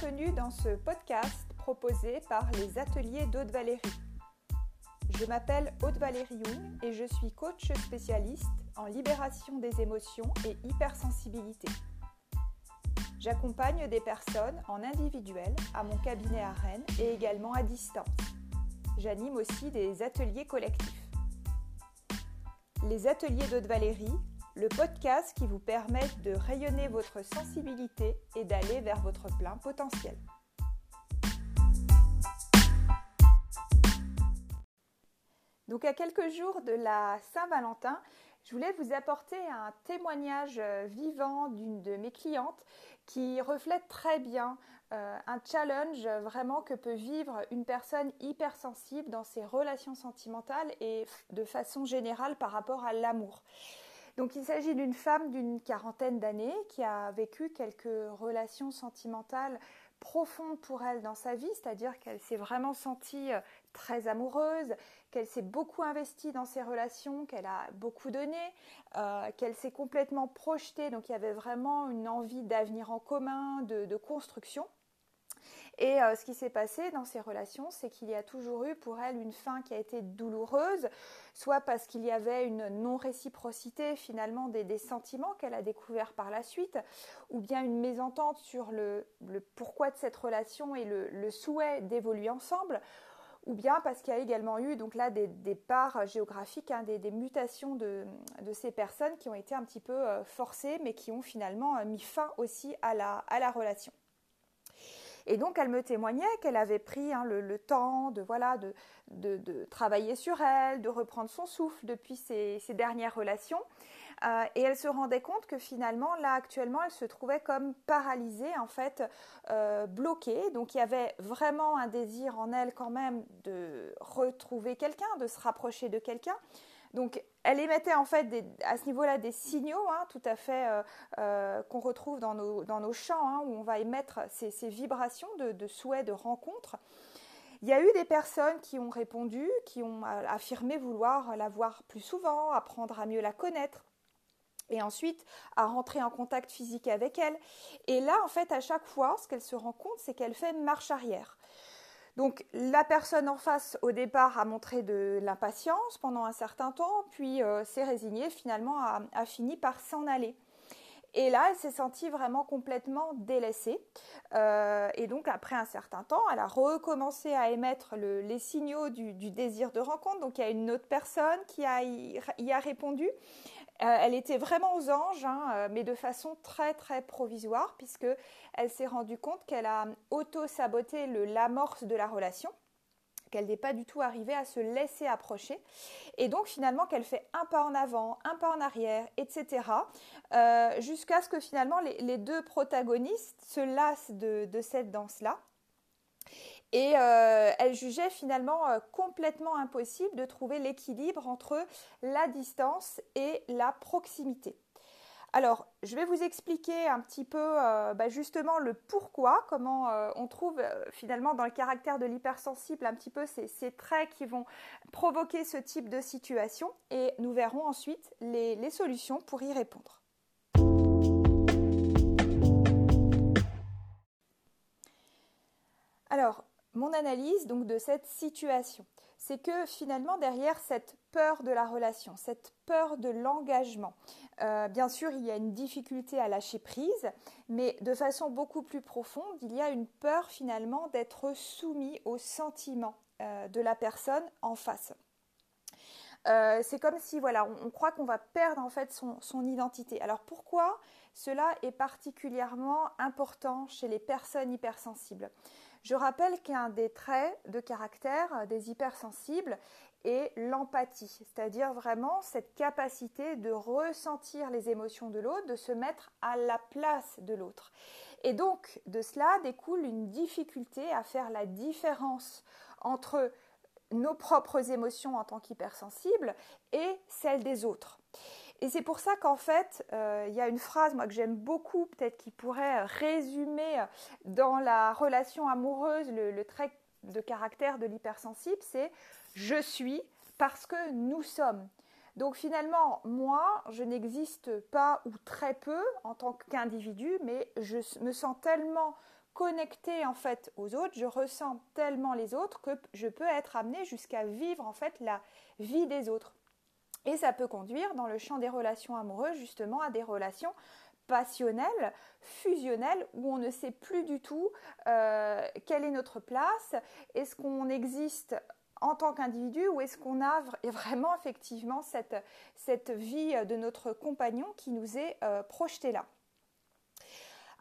bienvenue dans ce podcast proposé par les ateliers d'Aude Valérie. Je m'appelle Aude Valérie Young et je suis coach spécialiste en libération des émotions et hypersensibilité. J'accompagne des personnes en individuel à mon cabinet à Rennes et également à distance. J'anime aussi des ateliers collectifs. Les ateliers d'Aude Valérie le podcast qui vous permet de rayonner votre sensibilité et d'aller vers votre plein potentiel. Donc à quelques jours de la Saint-Valentin, je voulais vous apporter un témoignage vivant d'une de mes clientes qui reflète très bien euh, un challenge vraiment que peut vivre une personne hypersensible dans ses relations sentimentales et de façon générale par rapport à l'amour. Donc il s'agit d'une femme d'une quarantaine d'années qui a vécu quelques relations sentimentales profondes pour elle dans sa vie, c'est-à-dire qu'elle s'est vraiment sentie euh, très amoureuse, qu'elle s'est beaucoup investie dans ses relations, qu'elle a beaucoup donné, euh, qu'elle s'est complètement projetée, donc il y avait vraiment une envie d'avenir en commun, de construction. Et euh, ce qui s'est passé dans ces relations, c'est qu'il y a toujours eu pour elle une fin qui a été douloureuse, soit parce qu'il y avait une non-réciprocité finalement des, sentiments qu'elle a découverts par la suite, ou bien une mésentente sur le, pourquoi de cette relation et le, souhait d'évoluer ensemble, ou bien parce qu'il y a également eu donc là des, parts géographiques, hein, des, mutations de, ces personnes qui ont été un petit peu euh, forcées, mais qui ont finalement euh, mis fin aussi à la relation. Et donc elle me témoignait qu'elle avait pris hein, le, temps de, voilà, de, travailler sur elle, de reprendre son souffle depuis ses, dernières relations. Euh, et elle se rendait compte que finalement, là actuellement, elle se trouvait comme paralysée, en fait, euh, bloquée. Donc il y avait vraiment un désir en elle quand même de retrouver quelqu'un, de se rapprocher de quelqu'un. Donc, elle émettait en fait à ce niveau-là des signaux hein, tout à fait euh, euh, qu'on retrouve dans nos, dans nos champs, hein, où on va émettre ces, vibrations de, de souhait de rencontre. Il y a eu des personnes qui ont répondu, qui ont affirmé vouloir la voir plus souvent, apprendre à mieux la connaître et ensuite à rentrer en contact physique avec elle. Et là, en fait, à chaque fois, ce qu'elle se rend compte, c'est qu'elle fait marche arrière. Donc la personne en face au départ a montré de l'impatience pendant un certain temps, puis euh, s'est résignée, finalement a, fini par s'en aller. Et là, elle s'est sentie vraiment complètement délaissée. Euh, et donc, après un certain temps, elle a recommencé à émettre les signaux du, désir de rencontre. Donc, il y a une autre personne qui y a répondu. Euh, elle était vraiment aux anges, hein, euh, mais de façon très très provisoire, puisque elle s'est rendue compte qu'elle a auto-saboté l'amorce de la relation qu'elle n'est pas du tout arrivée à se laisser approcher. Et donc finalement qu'elle fait un pas en avant, un pas en arrière, etc. Euh, jusqu'à ce que finalement les, deux protagonistes se lassent de cette danse-là et euh, elle jugeait finalement euh, complètement impossible de trouver l'équilibre entre la distance et la proximité. Alors, je vais vous expliquer un petit peu euh, bah, justement le pourquoi, comment on trouve finalement dans le caractère de l'hypersensible un petit peu ces, traits qui vont provoquer ce type de situation et nous verrons ensuite les solutions pour y répondre. Alors, mon analyse donc de cette situation, c'est que finalement derrière cette peur de la relation, cette peur de l'engagement, euh, bien sûr il y a une difficulté à lâcher prise, mais de façon beaucoup plus profonde, il y a une peur finalement d'être soumis aux sentiments euh, de la personne en face. Euh, c'est comme si voilà, on, croit qu'on va perdre en fait son identité. Alors pourquoi cela est particulièrement important chez les personnes hypersensibles? Je rappelle qu'un des traits de caractère des hypersensibles est l'empathie, c'est-à-dire vraiment cette capacité de ressentir les émotions de l'autre, de se mettre à la place de l'autre. Et donc de cela découle une difficulté à faire la différence entre nos propres émotions en tant qu'hypersensibles et celles des autres. Et c'est pour ça qu'en fait, euh, il y a une phrase moi que j'aime beaucoup, peut-être qui pourrait résumer dans la relation amoureuse le, trait de caractère de l'hypersensible, c'est je suis parce que nous sommes. Donc finalement, moi, je n'existe pas ou très peu en tant qu'individu, mais je me sens tellement connectée en fait aux autres, je ressens tellement les autres que je peux être amenée jusqu'à vivre en fait la vie des autres. Et ça peut conduire dans le champ des relations amoureuses justement à des relations passionnelles, fusionnelles, où on ne sait plus du tout euh, quelle est notre place, est-ce qu'on existe en tant qu'individu ou est-ce qu'on a vraiment effectivement cette, cette, vie de notre compagnon qui nous est euh, projetée là?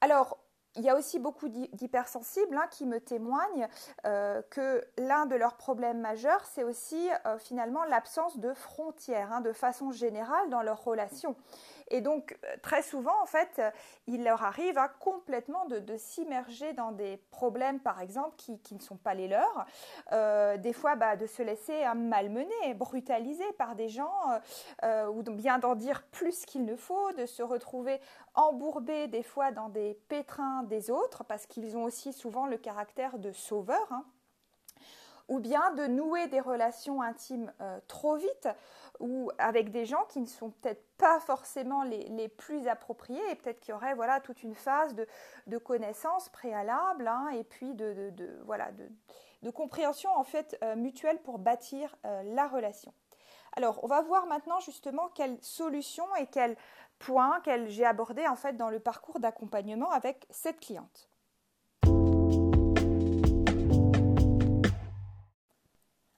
Alors, il y a aussi beaucoup d'hypersensibles hein, qui me témoignent euh, que l'un de leurs problèmes majeurs, c'est aussi euh, finalement l'absence de frontières, hein, de façon générale, dans leurs relations. Et donc, euh, très souvent, en fait, euh, il leur arrive à complètement de, s'immerger dans des problèmes, par exemple, qui, ne sont pas les leurs. Euh, des fois, bah, de se laisser malmener, brutaliser par des gens, ou bien d'en dire plus qu'il ne faut, de se retrouver embourbés des fois dans des pétrins des autres, parce qu'ils ont aussi souvent le caractère de sauveur. Hein ou bien de nouer des relations intimes trop vite ou avec des gens qui ne sont peut-être pas forcément les, plus appropriés et peut-être qu'il y aurait voilà toute une phase de, de connaissance préalable hein, et puis de, voilà de, compréhension en fait euh, mutuelle pour bâtir euh, la relation. Alors on va voir maintenant justement quelles solutions et quels points j'ai abordés en fait dans le parcours d'accompagnement avec cette cliente.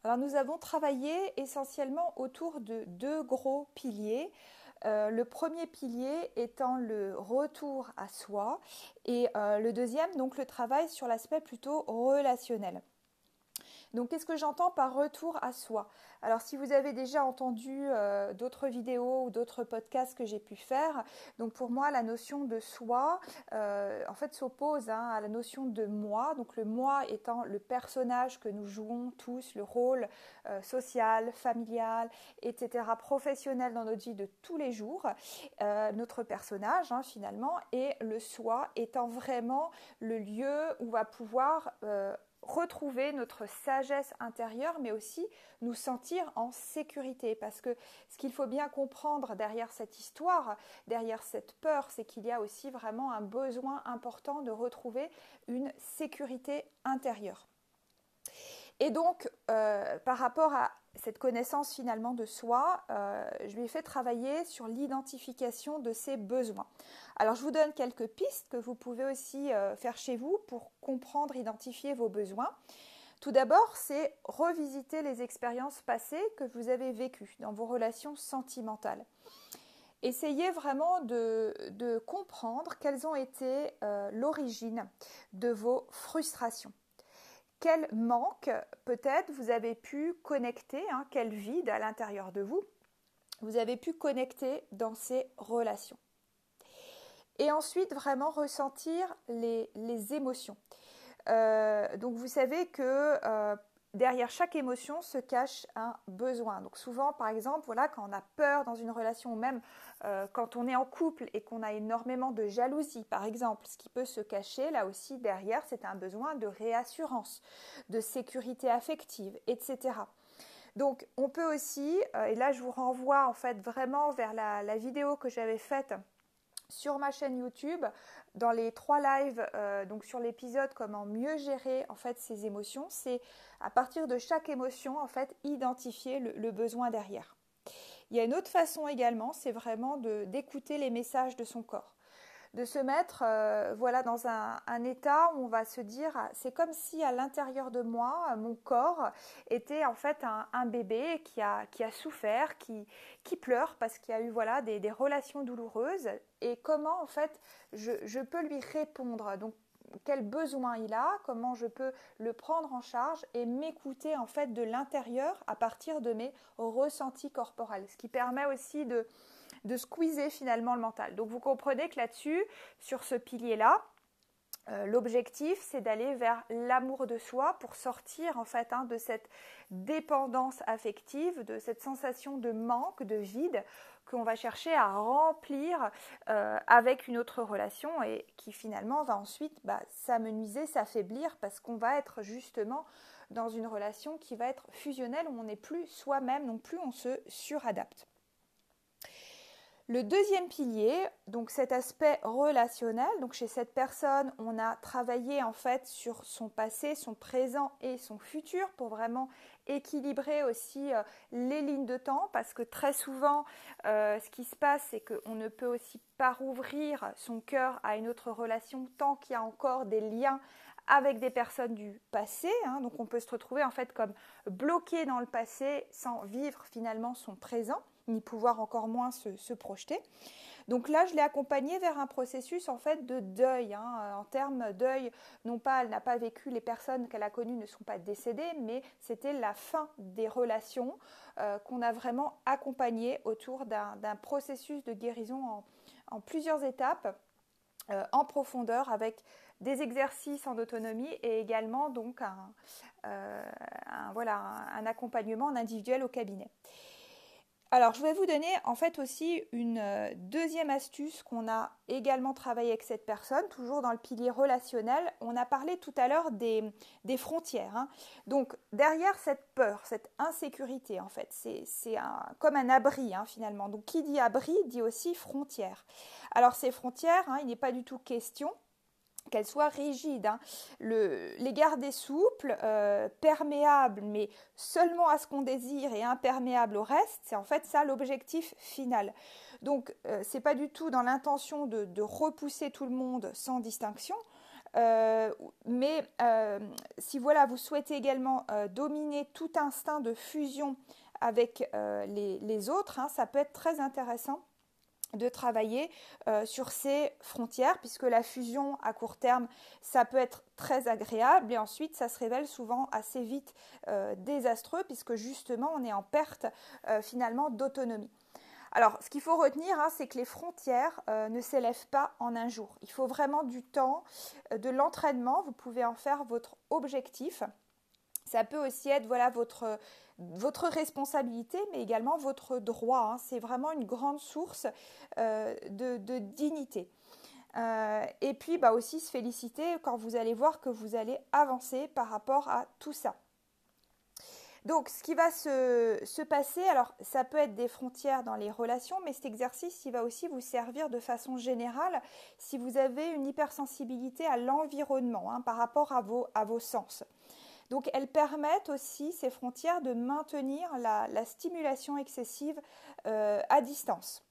Alors nous avons travaillé essentiellement autour de deux gros piliers. Euh, le premier pilier étant le retour à soi et euh, le deuxième donc le travail sur l'aspect plutôt relationnel. Donc qu'est-ce que j'entends par retour à soi? Alors si vous avez déjà entendu euh, d'autres vidéos ou d'autres podcasts que j'ai pu faire, donc pour moi la notion de soi euh, en fait s'oppose hein, à la notion de moi, donc le moi étant le personnage que nous jouons tous, le rôle euh, social, familial, etc., professionnel dans notre vie de tous les jours, notre personnage hein, finalement, et le soi étant vraiment le lieu où va pouvoir retrouver notre sagesse intérieure, mais aussi nous sentir en sécurité. Parce que ce qu'il faut bien comprendre derrière cette histoire, derrière cette peur, c'est qu'il y a aussi vraiment un besoin important de retrouver une sécurité intérieure. Et donc, euh, par rapport à cette connaissance finalement de soi, euh, je lui ai fait travailler sur l'identification de ses besoins. Alors, je vous donne quelques pistes que vous pouvez aussi euh, faire chez vous pour comprendre, identifier vos besoins. Tout d'abord, c'est revisiter les expériences passées que vous avez vécues dans vos relations sentimentales. Essayez vraiment de, comprendre quelles ont été l'origine de vos frustrations quel manque peut-être vous avez pu connecter, hein, quel vide à l'intérieur de vous vous avez pu connecter dans ces relations. Et ensuite, vraiment ressentir les, émotions. Euh, donc vous savez que euh, derrière chaque émotion se cache un besoin. Donc souvent, par exemple, voilà, quand on a peur dans une relation, ou même euh, quand on est en couple et qu'on a énormément de jalousie, par exemple, ce qui peut se cacher là aussi derrière, c'est un besoin de réassurance, de sécurité affective, etc. Donc on peut aussi, euh, et là je vous renvoie en fait vraiment vers la vidéo que j'avais faite sur ma chaîne YouTube, dans les trois lives, euh, donc sur l'épisode comment mieux gérer en fait ses émotions, c'est à partir de chaque émotion en fait identifier le besoin derrière. Il y a une autre façon également, c'est vraiment d'écouter les messages de son corps de se mettre euh, voilà dans un, état où on va se dire c'est comme si à l'intérieur de moi mon corps était en fait un, bébé qui a, qui a souffert qui, qui pleure parce qu'il y a eu voilà des, relations douloureuses. Et comment en fait je, je peux lui répondre? Donc quel besoin il a, comment je peux le prendre en charge et m'écouter en fait de l'intérieur à partir de mes ressentis corporels, ce qui permet aussi de, de squeezer finalement le mental. Donc vous comprenez que là-dessus, sur ce pilier-là, euh, l'objectif, c'est d'aller vers l'amour de soi pour sortir en fait hein, de cette dépendance affective, de cette sensation de manque, de vide qu'on va chercher à remplir euh, avec une autre relation et qui finalement va ensuite bah, s'amenuiser, s'affaiblir parce qu'on va être justement dans une relation qui va être fusionnelle où on n'est plus soi-même, non plus on se suradapte. Le deuxième pilier, donc cet aspect relationnel, donc chez cette personne, on a travaillé en fait sur son passé, son présent et son futur pour vraiment équilibrer aussi euh, les lignes de temps parce que très souvent, euh, ce qui se passe, c'est qu'on ne peut aussi pas rouvrir son cœur à une autre relation tant qu'il y a encore des liens avec des personnes du passé. Hein. donc on peut se retrouver en fait comme bloqué dans le passé sans vivre finalement son présent ni pouvoir encore moins se, projeter. Donc là, je l'ai accompagnée vers un processus en fait de deuil. Hein. En termes deuil, non pas elle n'a pas vécu, les personnes qu'elle a connues ne sont pas décédées, mais c'était la fin des relations euh, qu'on a vraiment accompagné autour d'un processus de guérison en, plusieurs étapes, euh, en profondeur, avec des exercices en autonomie et également donc un, euh, accompagnement en individuel au cabinet. Alors, je vais vous donner en fait aussi une euh, deuxième astuce qu'on a également travaillé avec cette personne, toujours dans le pilier relationnel. On a parlé tout à l'heure des, frontières. Hein. Donc, derrière cette peur, cette insécurité, en fait, c'est comme un abri hein, finalement. Donc, qui dit abri dit aussi frontières. Alors, ces frontières, hein, il n'est pas du tout question qu'elle soit rigide. Hein. les garder souples, euh, perméables, mais seulement à ce qu'on désire et imperméables au reste, c'est en fait ça l'objectif final. Donc euh, c'est pas du tout dans l'intention de, repousser tout le monde sans distinction. Euh, mais si voilà, vous souhaitez également dominer tout instinct de fusion avec les, autres, hein, ça peut être très intéressant de travailler euh, sur ces frontières, puisque la fusion à court terme, ça peut être très agréable, et ensuite ça se révèle souvent assez vite euh, désastreux, puisque justement on est en perte euh, finalement d'autonomie. Alors, ce qu'il faut retenir, hein, c'est que les frontières ne s'élèvent pas en un jour. Il faut vraiment du temps, de l'entraînement. Vous pouvez en faire votre objectif. Ça peut aussi être voilà votre votre responsabilité, mais également votre droit. Hein. C'est vraiment une grande source euh, de, dignité. Euh, et puis bah aussi se féliciter quand vous allez voir que vous allez avancer par rapport à tout ça. Donc, ce qui va se, se, passer, alors ça peut être des frontières dans les relations, mais cet exercice, il va aussi vous servir de façon générale si vous avez une hypersensibilité à l'environnement hein, par rapport à vos, à vos sens. Donc elles permettent aussi, ces frontières, de maintenir la, stimulation excessive euh, à distance.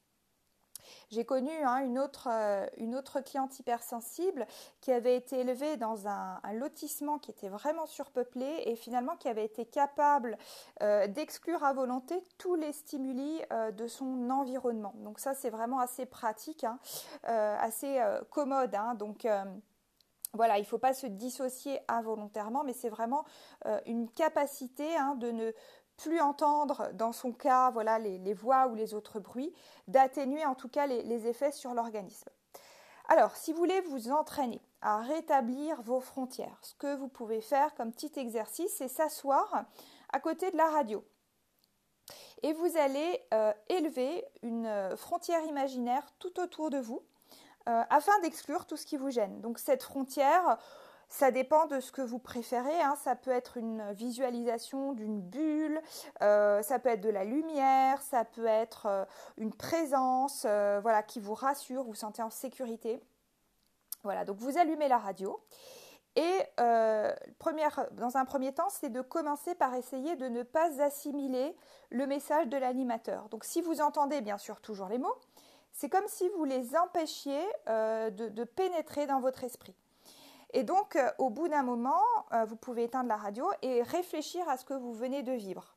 J'ai connu hein, une, autre, euh, une, autre, cliente hypersensible qui avait été élevée dans un, lotissement qui était vraiment surpeuplé et finalement qui avait été capable euh, d'exclure à volonté tous les stimuli de son environnement. Donc ça c'est vraiment assez pratique, hein, assez commode. Hein. donc voilà, il ne faut pas se dissocier involontairement, mais c'est vraiment euh, une capacité hein, de ne plus entendre, dans son cas, voilà, les, voix ou les autres bruits, d'atténuer en tout cas les, effets sur l'organisme. Alors, si vous voulez vous entraîner à rétablir vos frontières, ce que vous pouvez faire comme petit exercice, c'est s'asseoir à côté de la radio. Et vous allez euh, élever une euh, frontière imaginaire tout autour de vous euh, afin d'exclure tout ce qui vous gêne. Donc cette frontière, ça dépend de ce que vous préférez. Hein. Ça peut être une visualisation d'une bulle, euh, ça peut être de la lumière, ça peut être euh, une présence voilà, qui vous rassure, vous, sentez en sécurité. Voilà, donc vous allumez la radio. Et dans un premier temps, c'est de commencer par essayer de ne pas assimiler le message de l'animateur. Donc si vous entendez bien sûr toujours les mots, c'est comme si vous les empêchiez euh, de, pénétrer dans votre esprit. Et donc, euh, au bout d'un moment, euh, vous pouvez éteindre la radio et réfléchir à ce que vous venez de vivre.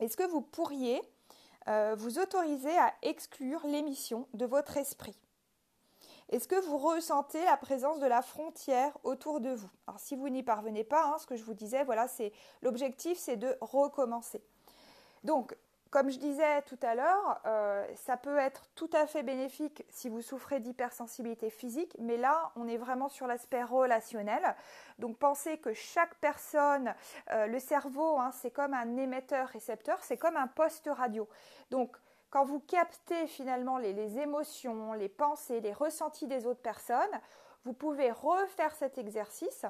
Est-ce que vous pourriez vous autoriser à exclure l'émission de votre esprit? Est-ce que vous ressentez la présence de la frontière autour de vous? Alors, si vous n'y parvenez pas, hein, ce que je vous disais, voilà, c'est l'objectif, c'est de recommencer. Donc, comme je disais tout à l'heure, euh, ça peut être tout à fait bénéfique si vous souffrez d'hypersensibilité physique, mais là, on est vraiment sur l'aspect relationnel. Donc pensez que chaque personne, euh, le cerveau, hein, c'est comme un émetteur-récepteur, c'est comme un poste radio. Donc quand vous captez finalement les émotions, les pensées, les ressentis des autres personnes, vous pouvez refaire cet exercice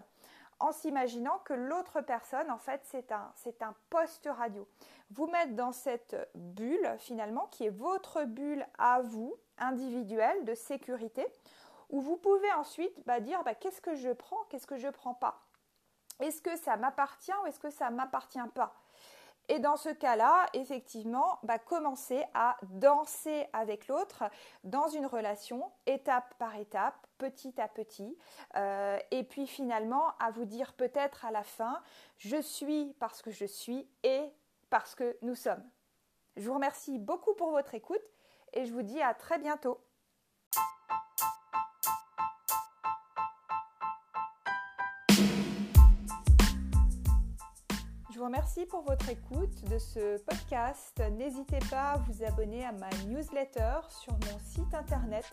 en s'imaginant que l'autre personne, en fait, c'est un, poste radio. Vous mettre dans cette bulle, finalement, qui est votre bulle à vous, individuelle, de sécurité, où vous pouvez ensuite bah, dire bah, qu'est-ce que je prends, qu'est-ce que je ne prends pas? Est-ce que ça m'appartient ou est-ce que ça m'appartient pas? Et dans ce cas-là, effectivement, bah, commencer à danser avec l'autre dans une relation, étape par étape, petit à petit. Euh, et puis finalement, à vous dire peut-être à la fin, je suis parce que je suis et parce que nous sommes. Je vous remercie beaucoup pour votre écoute et je vous dis à très bientôt. Remercie pour votre écoute de ce podcast. N'hésitez pas à vous abonner à ma newsletter sur mon site internet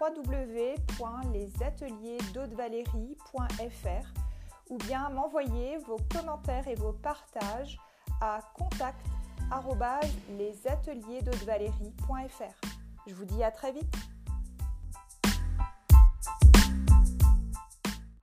www.lesateliersdaudevalérie.fr ou bien m'envoyer vos commentaires et vos partages à contact Je vous dis à très vite.